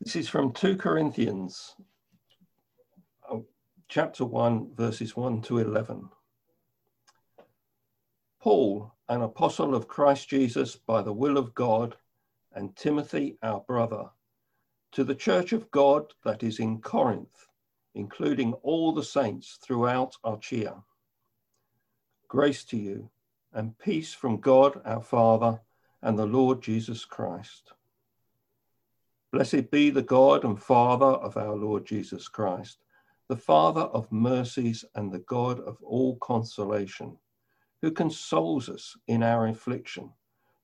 This is from 2 Corinthians, uh, chapter 1, verses 1 to 11. Paul, an apostle of Christ Jesus by the will of God, and Timothy, our brother, to the church of God that is in Corinth, including all the saints throughout Achaia. Grace to you and peace from God our Father and the Lord Jesus Christ. Blessed be the God and Father of our Lord Jesus Christ, the Father of mercies and the God of all consolation, who consoles us in our affliction,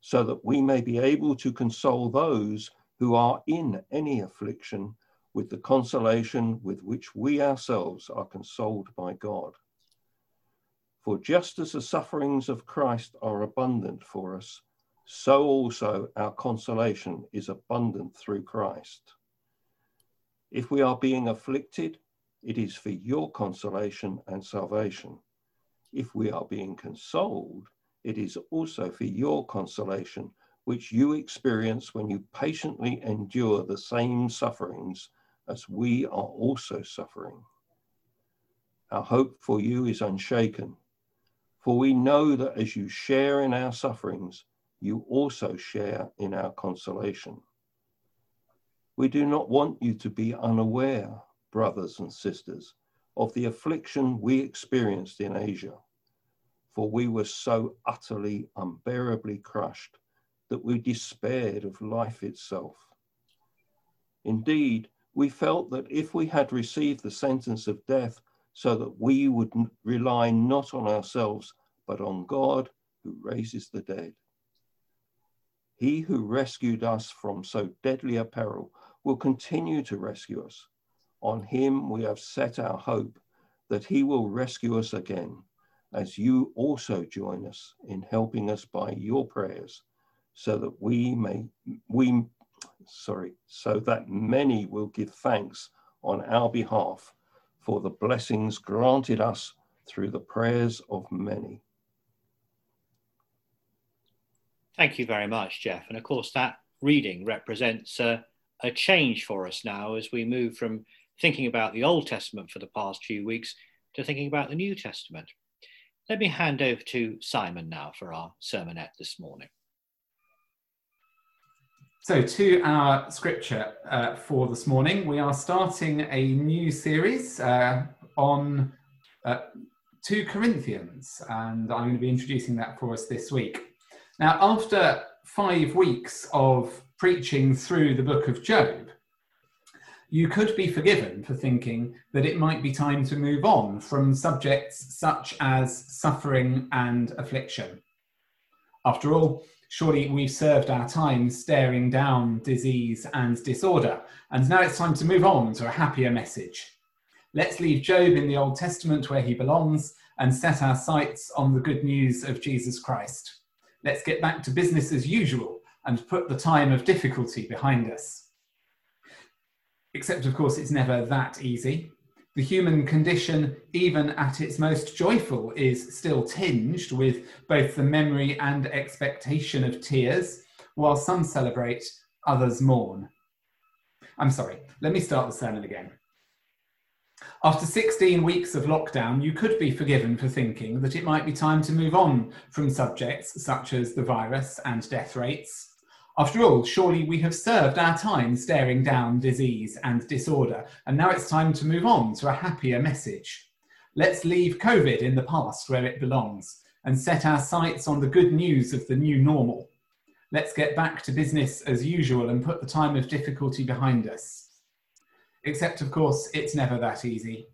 so that we may be able to console those who are in any affliction with the consolation with which we ourselves are consoled by God. For just as the sufferings of Christ are abundant for us, so also our consolation is abundant through Christ. If we are being afflicted, it is for your consolation and salvation. If we are being consoled, it is also for your consolation, which you experience when you patiently endure the same sufferings as we are also suffering. Our hope for you is unshaken, for we know that as you share in our sufferings, you also share in our consolation. We do not want you to be unaware, brothers and sisters, of the affliction we experienced in Asia, for we were so utterly, unbearably crushed that we despaired of life itself. Indeed, we felt that if we had received the sentence of death so that we would rely not on ourselves, but on God who raises the dead, he who rescued us from so deadly a peril will continue to rescue us. On him we have set our hope that he will rescue us again, as you also join us in helping us by your prayers, so that we may we sorry, so that many will give thanks on our behalf for the blessings granted us through the prayers of many. Thank you very much, Jeff. And of course, that reading represents a, change for us now as we move from thinking about the Old Testament for the past few weeks to thinking about the New Testament. Let me hand over to Simon now for our sermonette this morning. So, to our scripture uh, for this morning, we are starting a new series uh, on uh, 2 Corinthians, and I'm going to be introducing that for us this week. Now, after five weeks of preaching through the book of Job, you could be forgiven for thinking that it might be time to move on from subjects such as suffering and affliction. After all, surely we've served our time staring down disease and disorder, and now it's time to move on to a happier message. Let's leave Job in the Old Testament where he belongs and set our sights on the good news of Jesus Christ. Let's get back to business as usual and put the time of difficulty behind us. Except, of course, it's never that easy. The human condition, even at its most joyful, is still tinged with both the memory and expectation of tears, while some celebrate, others mourn. I'm sorry, let me start the sermon again. After 16 weeks of lockdown, you could be forgiven for thinking that it might be time to move on from subjects such as the virus and death rates. After all, surely we have served our time staring down disease and disorder, and now it's time to move on to a happier message. Let's leave COVID in the past where it belongs and set our sights on the good news of the new normal. Let's get back to business as usual and put the time of difficulty behind us. Except, of course, it's never that easy.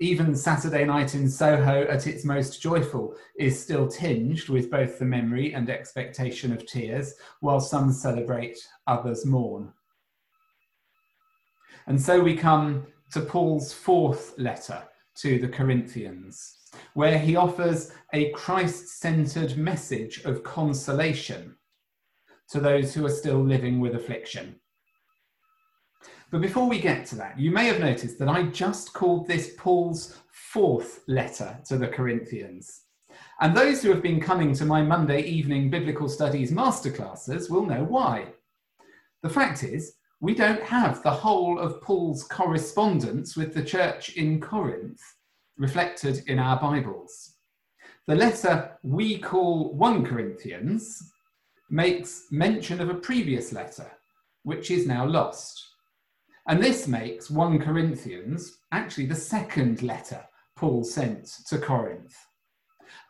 Even Saturday night in Soho at its most joyful is still tinged with both the memory and expectation of tears, while some celebrate, others mourn. And so we come to Paul's fourth letter to the Corinthians, where he offers a Christ centered message of consolation to those who are still living with affliction. But before we get to that, you may have noticed that I just called this Paul's fourth letter to the Corinthians. And those who have been coming to my Monday evening biblical studies masterclasses will know why. The fact is, we don't have the whole of Paul's correspondence with the church in Corinth reflected in our Bibles. The letter we call 1 Corinthians makes mention of a previous letter, which is now lost. And this makes 1 Corinthians actually the second letter Paul sent to Corinth.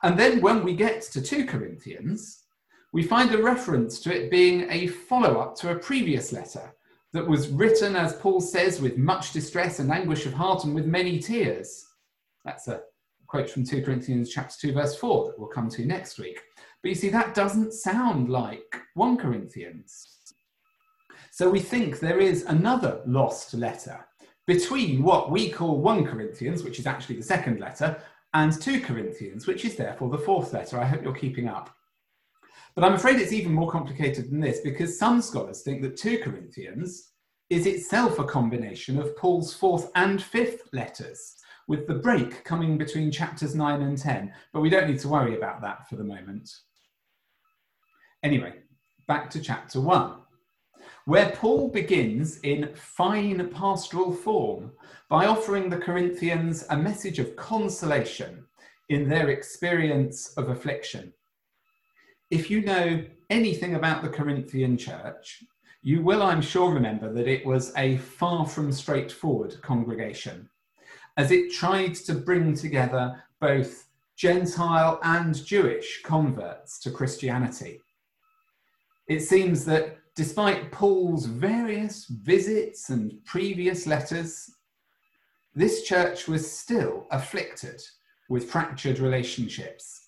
And then when we get to 2 Corinthians, we find a reference to it being a follow up to a previous letter that was written, as Paul says, with much distress and anguish of heart and with many tears. That's a quote from 2 Corinthians chapter 2, verse 4 that we'll come to next week. But you see, that doesn't sound like 1 Corinthians. So we think there is another lost letter between what we call 1 Corinthians, which is actually the second letter, and 2 Corinthians, which is therefore the fourth letter. I hope you're keeping up. But I'm afraid it's even more complicated than this because some scholars think that 2 Corinthians is itself a combination of Paul's fourth and fifth letters, with the break coming between chapters 9 and 10. But we don't need to worry about that for the moment. Anyway, back to chapter 1, where Paul begins in fine pastoral form by offering the Corinthians a message of consolation in their experience of affliction if you know anything about the Corinthian church, you will, I'm sure, remember that it was a far from straightforward congregation, as it tried to bring together both Gentile and Jewish converts to Christianity. It seems that despite Paul's various visits and previous letters, this church was still afflicted with fractured relationships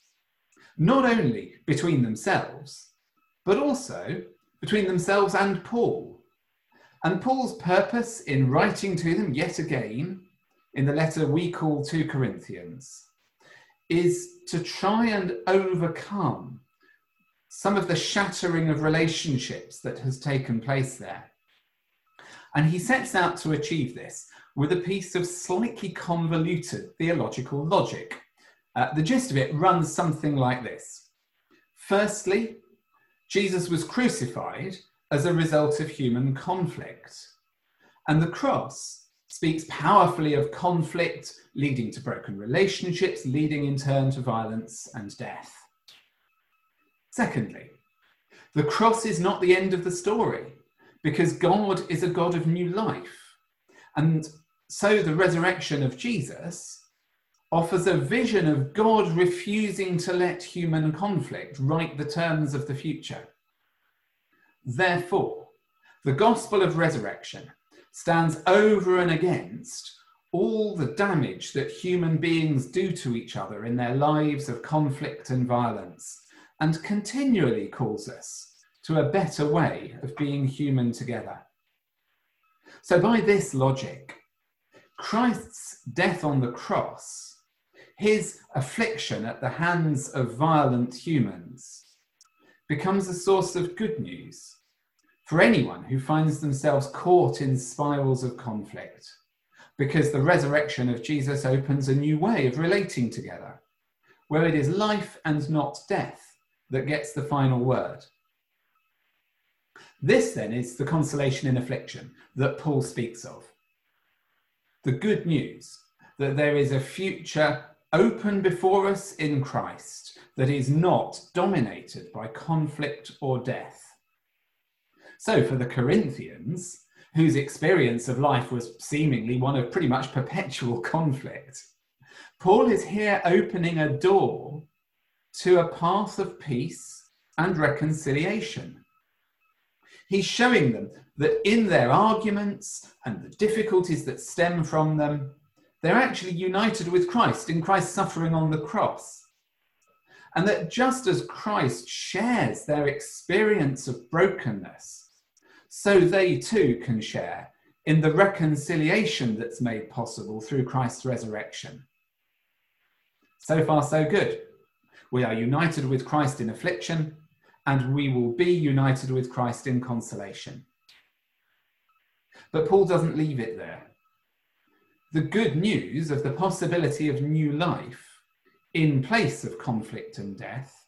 not only between themselves, but also between themselves and Paul. And Paul's purpose in writing to them yet again in the letter we call 2 Corinthians is to try and overcome some of the shattering of relationships that has taken place there. And he sets out to achieve this with a piece of slightly convoluted theological logic uh, the gist of it runs something like this Firstly, Jesus was crucified as a result of human conflict. And the cross speaks powerfully of conflict leading to broken relationships, leading in turn to violence and death. Secondly, the cross is not the end of the story because God is a God of new life. And so the resurrection of Jesus offers a vision of God refusing to let human conflict write the terms of the future. Therefore, the gospel of resurrection stands over and against all the damage that human beings do to each other in their lives of conflict and violence, and continually calls us to a better way of being human together. So, by this logic, Christ's death on the cross his affliction at the hands of violent humans becomes a source of good news for anyone who finds themselves caught in spirals of conflict, because the resurrection of Jesus opens a new way of relating together, where it is life and not death that gets the final word. This then is the consolation in affliction that Paul speaks of. The good news that there is a future open before us in Christ that is not dominated by conflict or death. So, for the Corinthians, whose experience of life was seemingly one of pretty much perpetual conflict, Paul is here opening a door to a path of peace and reconciliation. He's showing them that in their arguments and the difficulties that stem from them, they're actually united with Christ in Christ's suffering on the cross. And that just as Christ shares their experience of brokenness, so they too can share in the reconciliation that's made possible through Christ's resurrection. So far, so good. We are united with Christ in affliction, and we will be united with Christ in consolation. But Paul doesn't leave it there the good news of the possibility of new life in place of conflict and death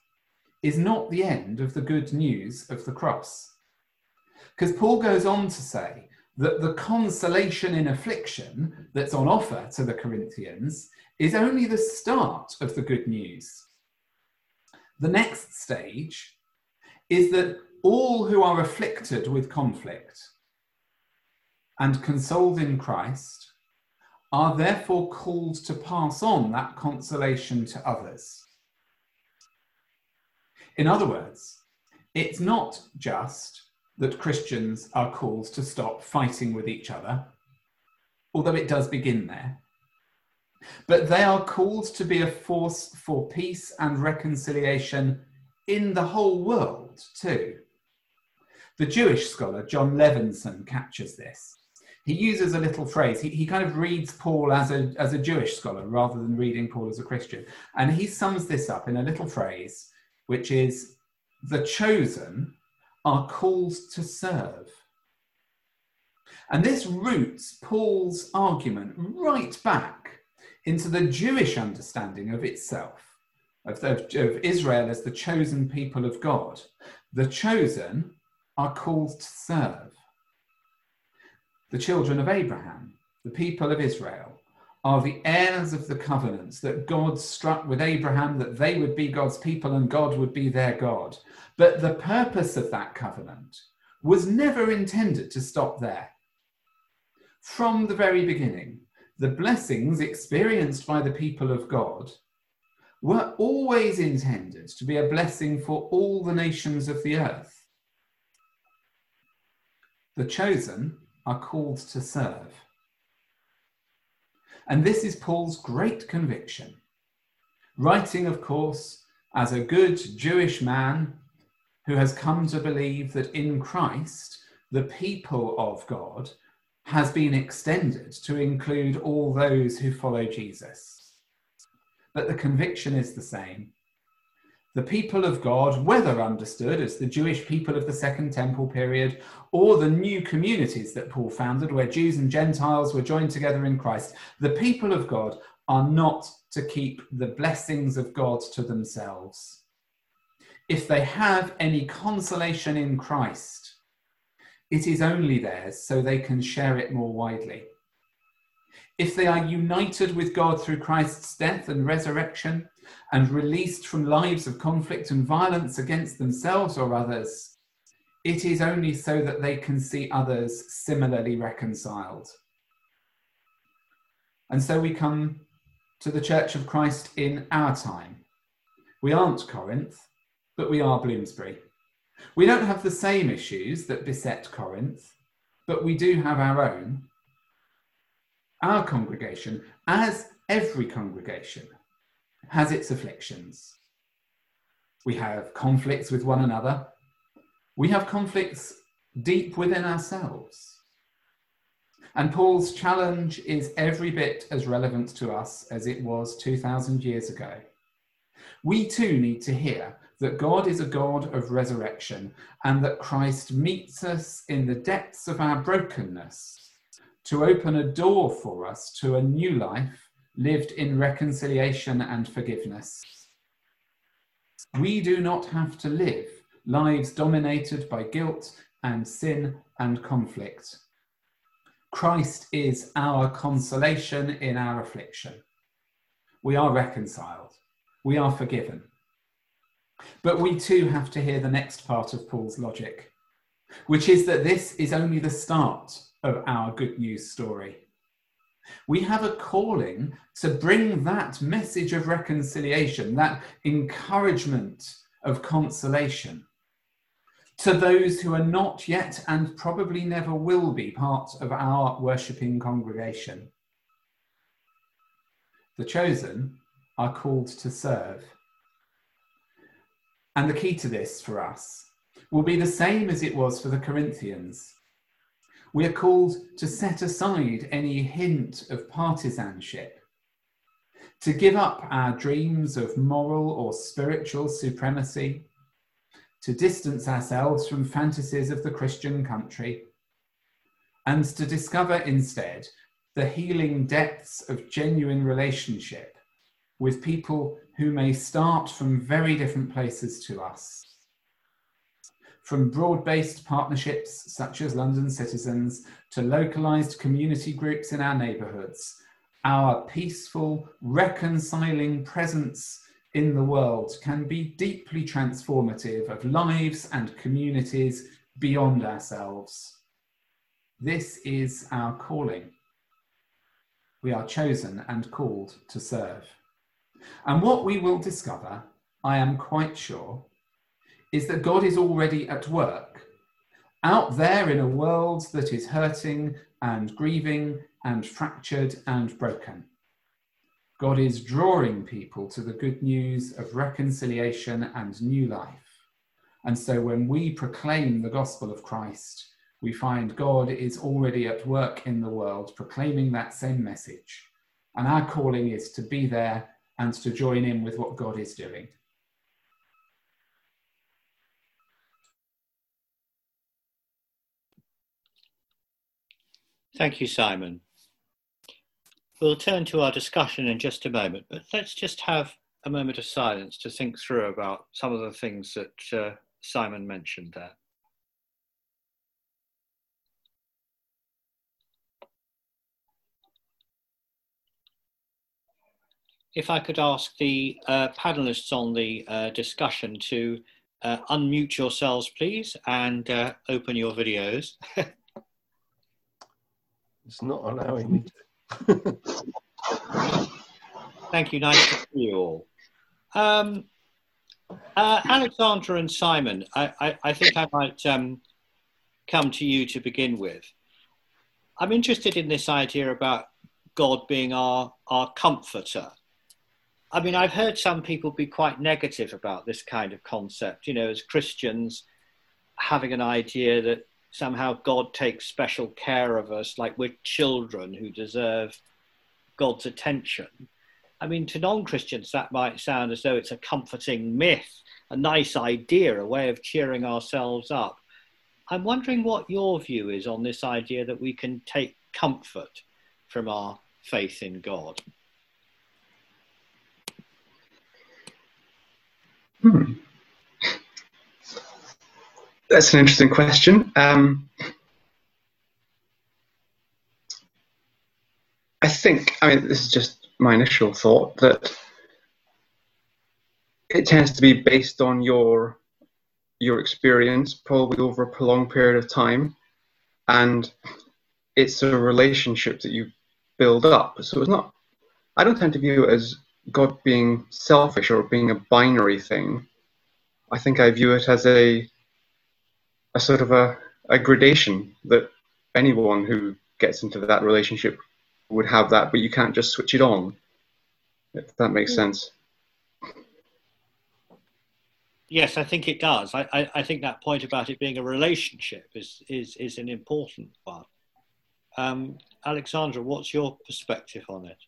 is not the end of the good news of the cross. Because Paul goes on to say that the consolation in affliction that's on offer to the Corinthians is only the start of the good news. The next stage is that all who are afflicted with conflict and consoled in Christ are therefore called to pass on that consolation to others. In other words, it's not just that Christians are called to stop fighting with each other, although it does begin there. But they are called to be a force for peace and reconciliation in the whole world, too. The Jewish scholar John Levenson captures this. He uses a little phrase. He, he kind of reads Paul as a, as a Jewish scholar rather than reading Paul as a Christian. And he sums this up in a little phrase, which is the chosen are called to serve. And this roots Paul's argument right back into the Jewish understanding of itself, of, of, of, Israel as the chosen people of God. The chosen are called to serve. The children of Abraham, the people of Israel, are the heirs of the covenants that God struck with Abraham, that they would be God's people and God would be their God. But the purpose of that covenant was never intended to stop there. From the very beginning, the blessings experienced by the people of God were always intended to be a blessing for all the nations of the earth. The chosen are called to serve. And this is Paul's great conviction. Writing, of course, as a good Jewish man who has come to believe that in Christ, the people of God has been extended to include all those who follow Jesus. But the conviction is the same. The people of God, whether understood as the Jewish people of the Second Temple period or the new communities that Paul founded, where Jews and Gentiles were joined together in Christ, the people of God are not to keep the blessings of God to themselves if they have any consolation in Christ, it is only theirs so they can share it more widely. If they are united with God through Christ's death and resurrection and released from lives of conflict and violence against themselves or others, it is only so that they can see others similarly reconciled. And so we come to the Church of Christ in our time. We aren't Corinth, but we are Bloomsbury. We don't have the same issues that beset Corinth, but we do have our own. Our congregation, as every congregation, has its afflictions. We have conflicts with one another. We have conflicts deep within ourselves. And Paul's challenge is every bit as relevant to us as it was 2,000 years ago. We too need to hear that God is a God of resurrection and that Christ meets us in the depths of our brokenness to open a door for us to a new life lived in reconciliation and forgiveness. We do not have to live lives dominated by guilt and sin and conflict. Christ is our consolation in our affliction. We are reconciled. We are forgiven. But we too have to hear the next part of Paul's logic, which is that this is only the start of our good news story. We have a calling to bring that message of reconciliation, that encouragement of consolation, to those who are not yet and probably never will be part of our worshipping congregation. The chosen are called to serve. And the key to this for us will be the same as it was for the Corinthians. We are called to set aside any hint of partisanship, to give up our dreams of moral or spiritual supremacy, to distance ourselves from fantasies of the Christian country, and to discover instead the healing depths of genuine relationship with people who may start from very different places to us. from broad based partnerships such as London Citizens to localised community groups in our neighbourhoods, our peaceful, reconciling presence in the world can be deeply transformative of lives and communities beyond ourselves. This is our calling. We are chosen and called to serve. And what we will discover, I am quite sure, is that God is already at work out there in a world that is hurting and grieving and fractured and broken. God is drawing people to the good news of reconciliation and new life. And so when we proclaim the gospel of Christ, we find God is already at work in the world, proclaiming that same message. And our calling is to be there and to join in with what God is doing. Thank you, Simon. We'll turn to our discussion in just a moment, but let's just have a moment of silence to think through about some of the things that uh, Simon mentioned there. If I could ask the uh, panelists on the uh, discussion to uh, unmute yourselves, please, and uh, open your videos. it's not allowing me to. Thank you. Nice to see you all. Um, uh, Alexandra and Simon, I, I, I think I might um, come to you to begin with. I'm interested in this idea about God being our, our comforter. I mean, I've heard some people be quite negative about this kind of concept, you know, as Christians having an idea that somehow God takes special care of us, like we're children who deserve God's attention. I mean, to non Christians, that might sound as though it's a comforting myth, a nice idea, a way of cheering ourselves up. I'm wondering what your view is on this idea that we can take comfort from our faith in God. Hmm. That's an interesting question. Um, I think, I mean, this is just my initial thought that it tends to be based on your your experience, probably over a prolonged period of time, and it's a relationship that you build up. So it's not. I don't tend to view it as God being selfish or being a binary thing. I think I view it as a a sort of a, a gradation that anyone who gets into that relationship would have that, but you can't just switch it on. If that makes mm. sense. Yes, I think it does. I, I, I, think that point about it being a relationship is is, is an important one. Um, Alexandra, what's your perspective on it?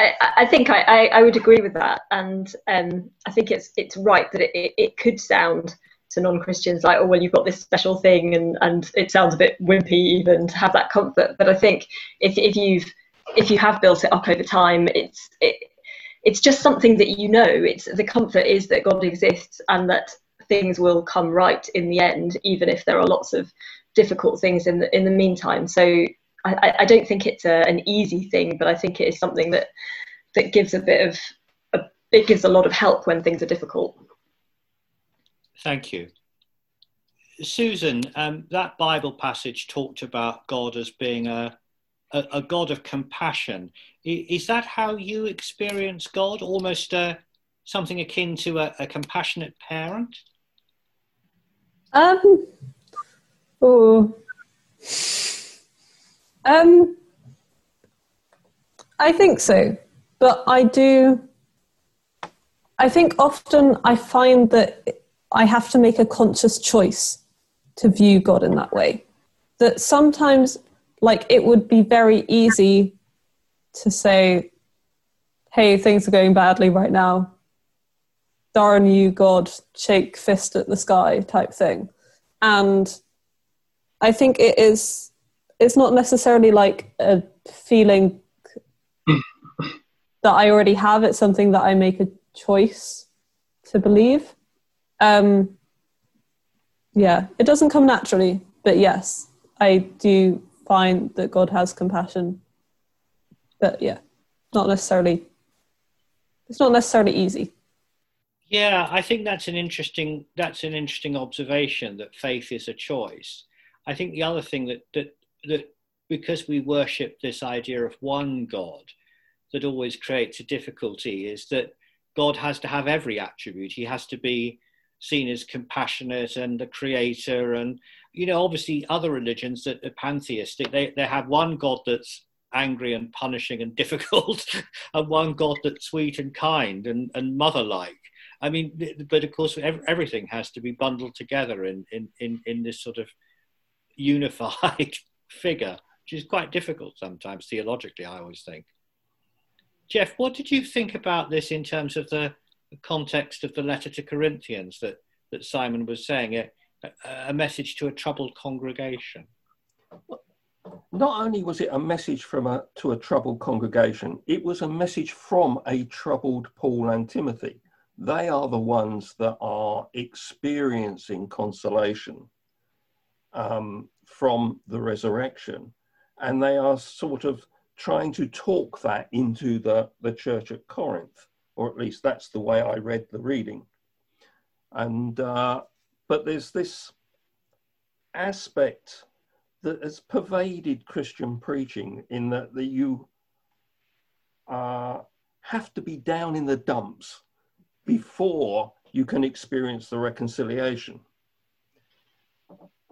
I, I think I, I, would agree with that, and um, I think it's it's right that it, it, it could sound to non-Christians like, oh well, you've got this special thing, and and it sounds a bit wimpy even to have that comfort. But I think if if you've if you have built it up over time, it's it, it's just something that you know. It's the comfort is that God exists and that things will come right in the end, even if there are lots of difficult things in the in the meantime. So I, I don't think it's a, an easy thing, but I think it is something that that gives a bit of a, it gives a lot of help when things are difficult. Thank you. Susan, um, that Bible passage talked about God as being a, a, a God of compassion. Is that how you experience God? Almost uh, something akin to a, a compassionate parent? Um, oh, um, I think so, but I do. I think often I find that I have to make a conscious choice to view God in that way. That sometimes, like, it would be very easy to say, hey, things are going badly right now. Darn you, God, shake fist at the sky type thing. And I think it is, it's not necessarily like a feeling that I already have, it's something that I make a choice to believe. Um, yeah, it doesn't come naturally, but yes, I do find that God has compassion. But yeah, not necessarily. It's not necessarily easy. Yeah, I think that's an interesting that's an interesting observation that faith is a choice. I think the other thing that that that because we worship this idea of one God, that always creates a difficulty is that God has to have every attribute. He has to be seen as compassionate and the creator, and you know, obviously other religions that are pantheistic, they they have one God that's angry and punishing and difficult, and one God that's sweet and kind and, and mother like. I mean, but of course, everything has to be bundled together in, in, in, in this sort of unified figure, which is quite difficult sometimes theologically, I always think. Jeff, what did you think about this in terms of the, context of the letter to Corinthians that, that Simon was saying, a, a message to a troubled congregation? Not only was it a message from a, to a troubled congregation, it was a message from a troubled Paul and Timothy they are the ones that are experiencing consolation um, from the resurrection. And they are sort of trying to talk that into the, the church at Corinth, or at least that's the way I read the reading. And, uh, but there's this aspect that has pervaded Christian preaching in that, that you uh, have to be down in the dumps before you can experience the reconciliation.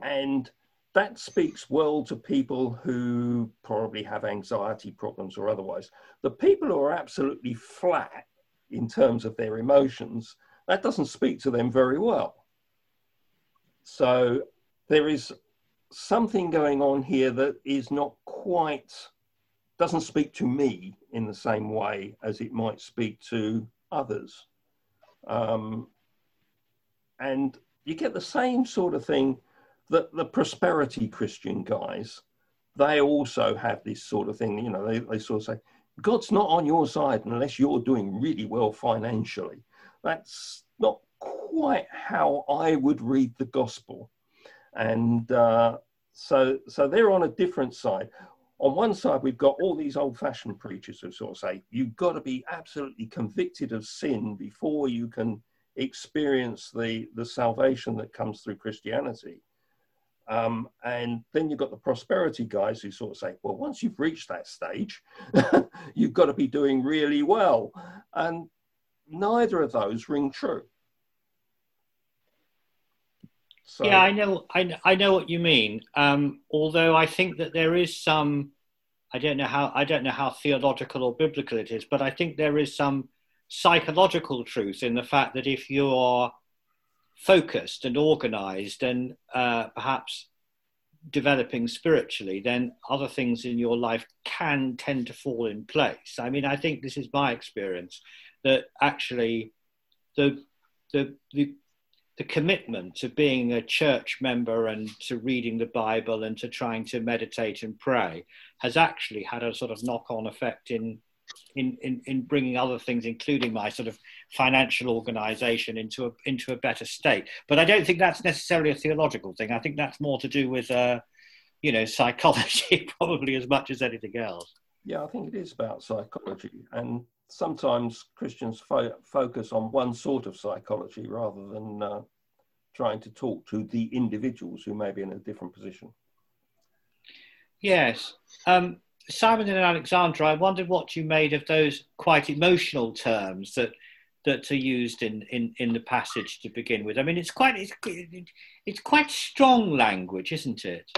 And that speaks well to people who probably have anxiety problems or otherwise. The people who are absolutely flat in terms of their emotions, that doesn't speak to them very well. So there is something going on here that is not quite, doesn't speak to me in the same way as it might speak to others. Um, and you get the same sort of thing that the prosperity Christian guys, they also have this sort of thing, you know, they, they sort of say, God's not on your side unless you're doing really well financially. That's not quite how I would read the gospel. And uh, so, so they're on a different side on one side, we've got all these old fashioned preachers who sort of say, you've got to be absolutely convicted of sin before you can experience the, the salvation that comes through Christianity. Um, and then you've got the prosperity guys who sort of say, well, once you've reached that stage, you've got to be doing really well. And neither of those ring true. So, yeah, I know, I, I know what you mean. Um, although I think that there is some, I don't know how, I don't know how theological or biblical it is, but I think there is some psychological truth in the fact that if you are focused and organized and uh, perhaps developing spiritually, then other things in your life can tend to fall in place. I mean, I think this is my experience that actually the the the the commitment to being a church member and to reading the Bible and to trying to meditate and pray has actually had a sort of knock-on effect in in, in, in bringing other things, including my sort of financial organization, into a into a better state. But I don't think that's necessarily a theological thing. I think that's more to do with, uh, you know, psychology probably as much as anything else. Yeah, I think it is about psychology, and sometimes Christians fo- focus on one sort of psychology rather than uh, trying to talk to the individuals who may be in a different position. Yes. Um, Simon and Alexandra, I wondered what you made of those quite emotional terms that that are used in, in, in the passage to begin with. I mean, it's quite it's, it's quite strong language, isn't it?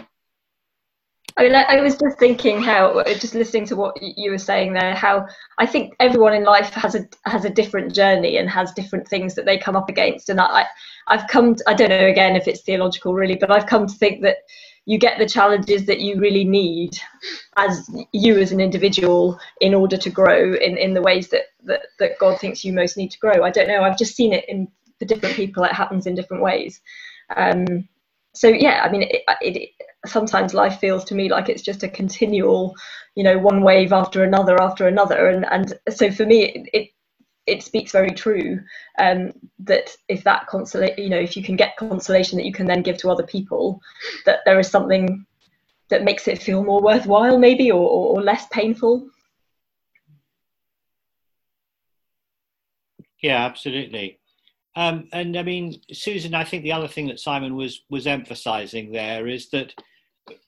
I mean, I, was just thinking how, just listening to what you were saying there, how I think everyone in life has a has a different journey and has different things that they come up against. And I, I've come, to, I don't know again if it's theological really, but I've come to think that you get the challenges that you really need as you as an individual in order to grow in, in the ways that, that that God thinks you most need to grow. I don't know. I've just seen it in for different people. It happens in different ways. Um, so yeah, I mean, it, it, sometimes life feels to me like it's just a continual, you know, one wave after another after another, and and so for me, it, it it speaks very true um, that if that consolation, you know, if you can get consolation that you can then give to other people, that there is something that makes it feel more worthwhile, maybe, or, or less painful. Yeah, absolutely. Um, and I mean, Susan, I think the other thing that Simon was was emphasising there is that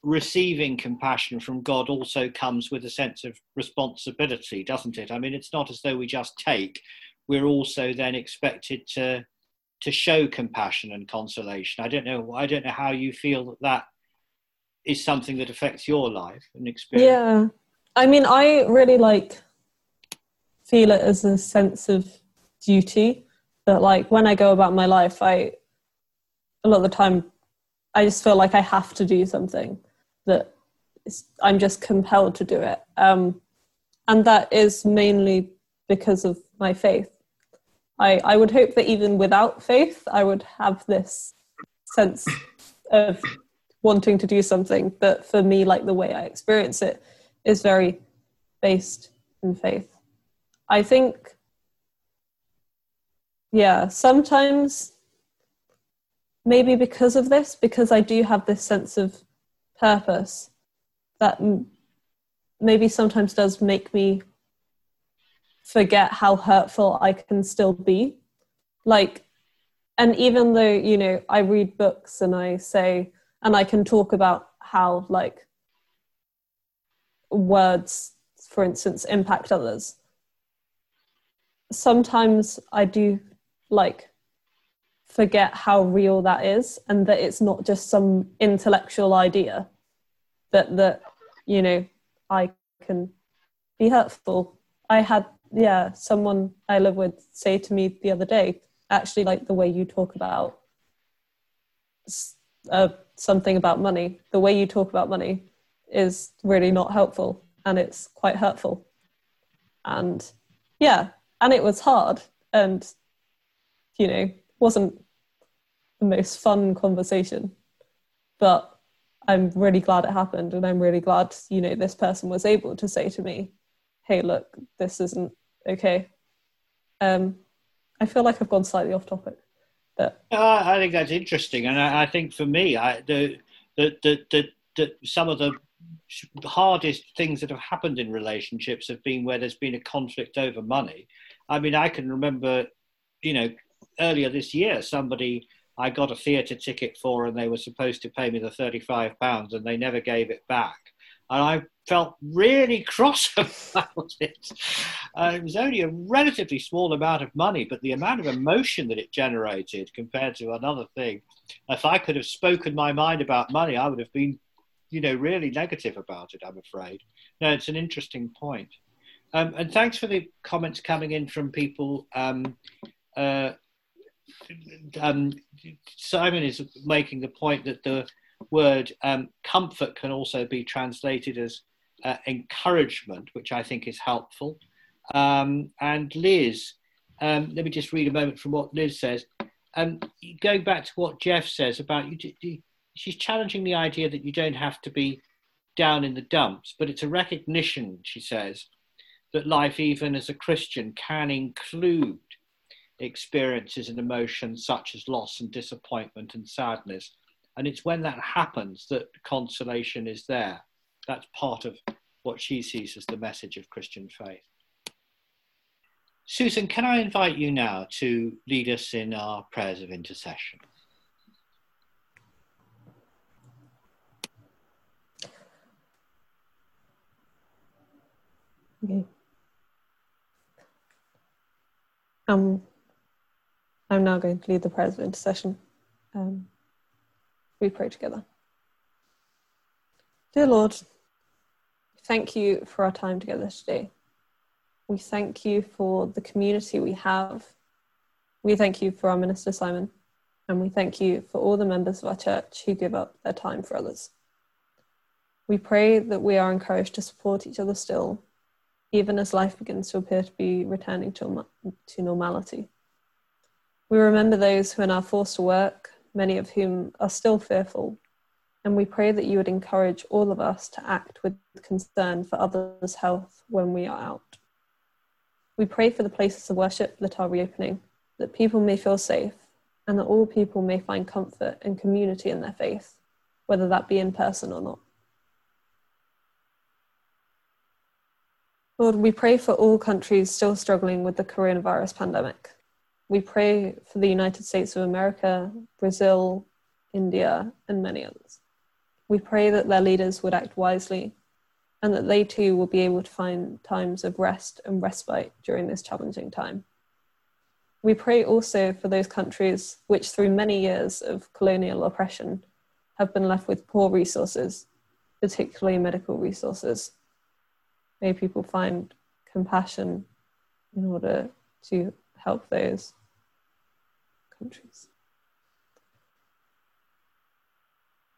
receiving compassion from God also comes with a sense of responsibility, doesn't it? I mean, it's not as though we just take; we're also then expected to to show compassion and consolation. I don't know. I don't know how you feel that that is something that affects your life and experience. Yeah, I mean, I really like feel it as a sense of duty that like when I go about my life, I a lot of the time I just feel like I have to do something that I'm just compelled to do it, um, and that is mainly because of my faith. I I would hope that even without faith, I would have this sense of wanting to do something, but for me, like the way I experience it is very based in faith. I think yeah, sometimes maybe because of this, because I do have this sense of purpose that m- maybe sometimes does make me forget how hurtful I can still be. Like, and even though, you know, I read books and I say, and I can talk about how, like, words, for instance, impact others. Sometimes I do like forget how real that is and that it's not just some intellectual idea but that you know i can be hurtful. I had yeah someone i live with say to me the other day actually like the way you talk about uh, something about money the way you talk about money is really not helpful and it's quite hurtful. And yeah and it was hard and you know, wasn't the most fun conversation. But I'm really glad it happened. And I'm really glad, you know, this person was able to say to me, hey, look, this isn't okay. Um, I feel like I've gone slightly off topic. But uh, I think that's interesting. And I, I think for me, I, the, the, the, the, the, some of the hardest things that have happened in relationships have been where there's been a conflict over money. I mean, I can remember, you know, earlier this year, somebody I got a theatre ticket for, and they were supposed to pay me the thirty-five pounds, and they never gave it back. And I felt really cross about it. Uh, it was only a relatively small amount of money, but the amount of emotion that it generated compared to another thing. If I could have spoken my mind about money, I would have been, you know, really negative about it. I'm afraid. No, it's an interesting point. Um, and thanks for the comments coming in from people um, uh, um, Simon is making the point that the word um, comfort can also be translated as uh, encouragement, which I think is helpful. Um, and Liz, um, let me just read a moment from what Liz says. Um, going back to what Jeff says about you, she's challenging the idea that you don't have to be down in the dumps, but it's a recognition, she says, that life, even as a Christian, can include experiences and emotions such as loss and disappointment and sadness. And it's when that happens that consolation is there. That's part of what she sees as the message of Christian faith. Susan, can I invite you now to lead us in our prayers of intercession? Okay. Um, I'm now going to lead the prayers of intercession. Um, we pray together. Dear Lord, thank you for our time together today. We thank you for the community we have. We thank you for our minister Simon, and we thank you for all the members of our church who give up their time for others. We pray that we are encouraged to support each other still, even as life begins to appear to be returning to, to normality. We remember those who are now forced to work, many of whom are still fearful, and we pray that you would encourage all of us to act with concern for others' health when we are out. We pray for the places of worship that are reopening, that people may feel safe, and that all people may find comfort and community in their faith, whether that be in person or not. Lord, we pray for all countries still struggling with the coronavirus pandemic. We pray for the United States of America, Brazil, India, and many others. We pray that their leaders would act wisely and that they too will be able to find times of rest and respite during this challenging time. We pray also for those countries which, through many years of colonial oppression, have been left with poor resources, particularly medical resources. May people find compassion in order to help those countries.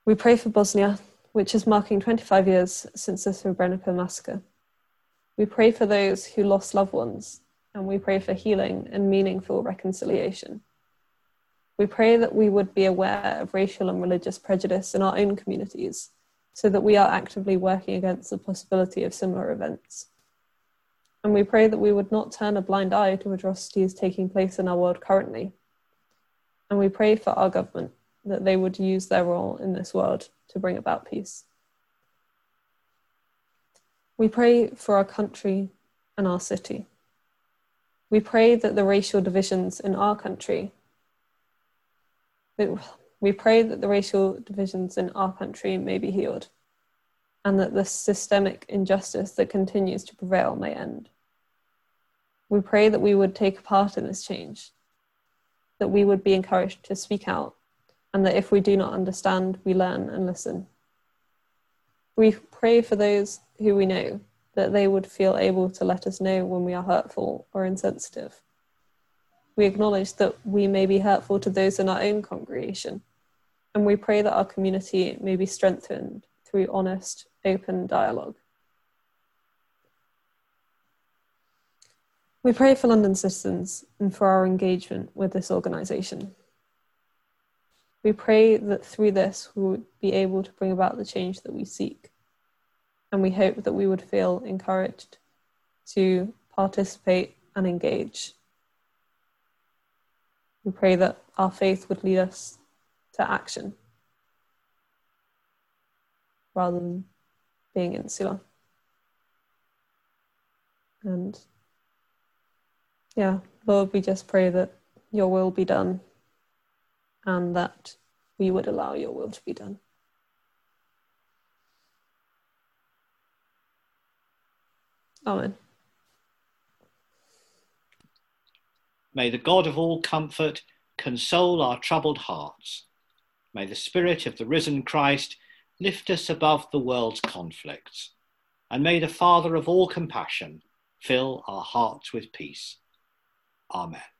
We pray for Bosnia, which is marking 25 years since the Srebrenica massacre. We pray for those who lost loved ones, and we pray for healing and meaningful reconciliation. We pray that we would be aware of racial and religious prejudice in our own communities so that we are actively working against the possibility of similar events. And we pray that we would not turn a blind eye to atrocities taking place in our world currently. And we pray for our government that they would use their role in this world to bring about peace. We pray for our country and our city. We pray that the racial divisions in our country, we pray that the racial divisions in our country may be healed and that the systemic injustice that continues to prevail may end. We pray that we would take part in this change, that we would be encouraged to speak out and that if we do not understand, we learn and listen. We pray for those who we know, that they would feel able to let us know when we are hurtful or insensitive. We acknowledge that we may be hurtful to those in our own congregation, and we pray that our community may be strengthened through honest, open dialogue. We pray for London citizens and for our engagement with this organisation. We pray that through this we would be able to bring about the change that we seek. And we hope that we would feel encouraged to participate and engage. We pray that our faith would lead us to action rather than being insular. And yeah, Lord, we just pray that your will be done and that we would allow your will to be done. Amen. May the God of all comfort console our troubled hearts. May the Spirit of the risen Christ lift us above the world's conflicts. And may the Father of all compassion fill our hearts with peace. Amen.